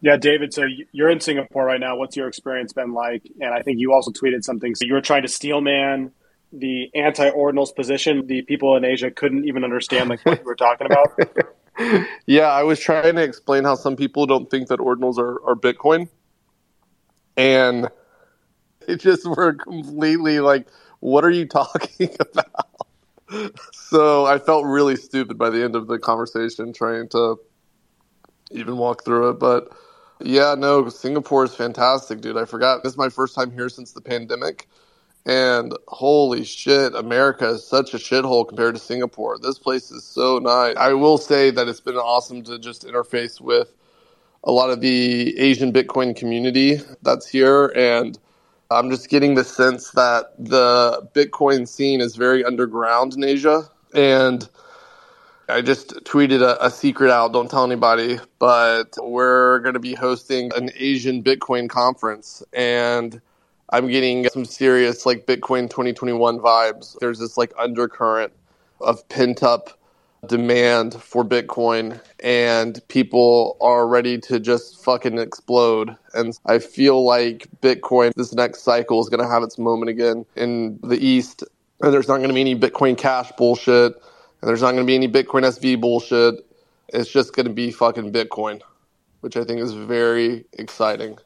Yeah, David. So you're in Singapore right now. What's your experience been like? And I think you also tweeted something. So you were trying to steelman the anti-ordinals position. The people in Asia couldn't even understand like what you were talking about. yeah, I was trying to explain how some people don't think that ordinals are, are Bitcoin, and it just were completely like, "What are you talking about?" so I felt really stupid by the end of the conversation trying to even walk through it, but yeah, no, Singapore is fantastic, dude. I forgot. This is my first time here since the pandemic. And holy shit, America is such a shithole compared to Singapore. This place is so nice. I will say that it's been awesome to just interface with a lot of the Asian Bitcoin community that's here. And I'm just getting the sense that the Bitcoin scene is very underground in Asia. And I just tweeted a, a, secret out. Don't tell anybody, but we're going to be hosting an Asian Bitcoin conference, and I'm getting some serious like Bitcoin 2021 vibes. There's this like undercurrent of pent up demand for Bitcoin, and people are ready to just fucking explode. And I feel like Bitcoin, this next cycle, is going to have its moment again in the East, and there's not going to be any Bitcoin Cash bullshit and there's not going to be any Bitcoin SV bullshit. It's just going to be fucking Bitcoin, which I think is very exciting.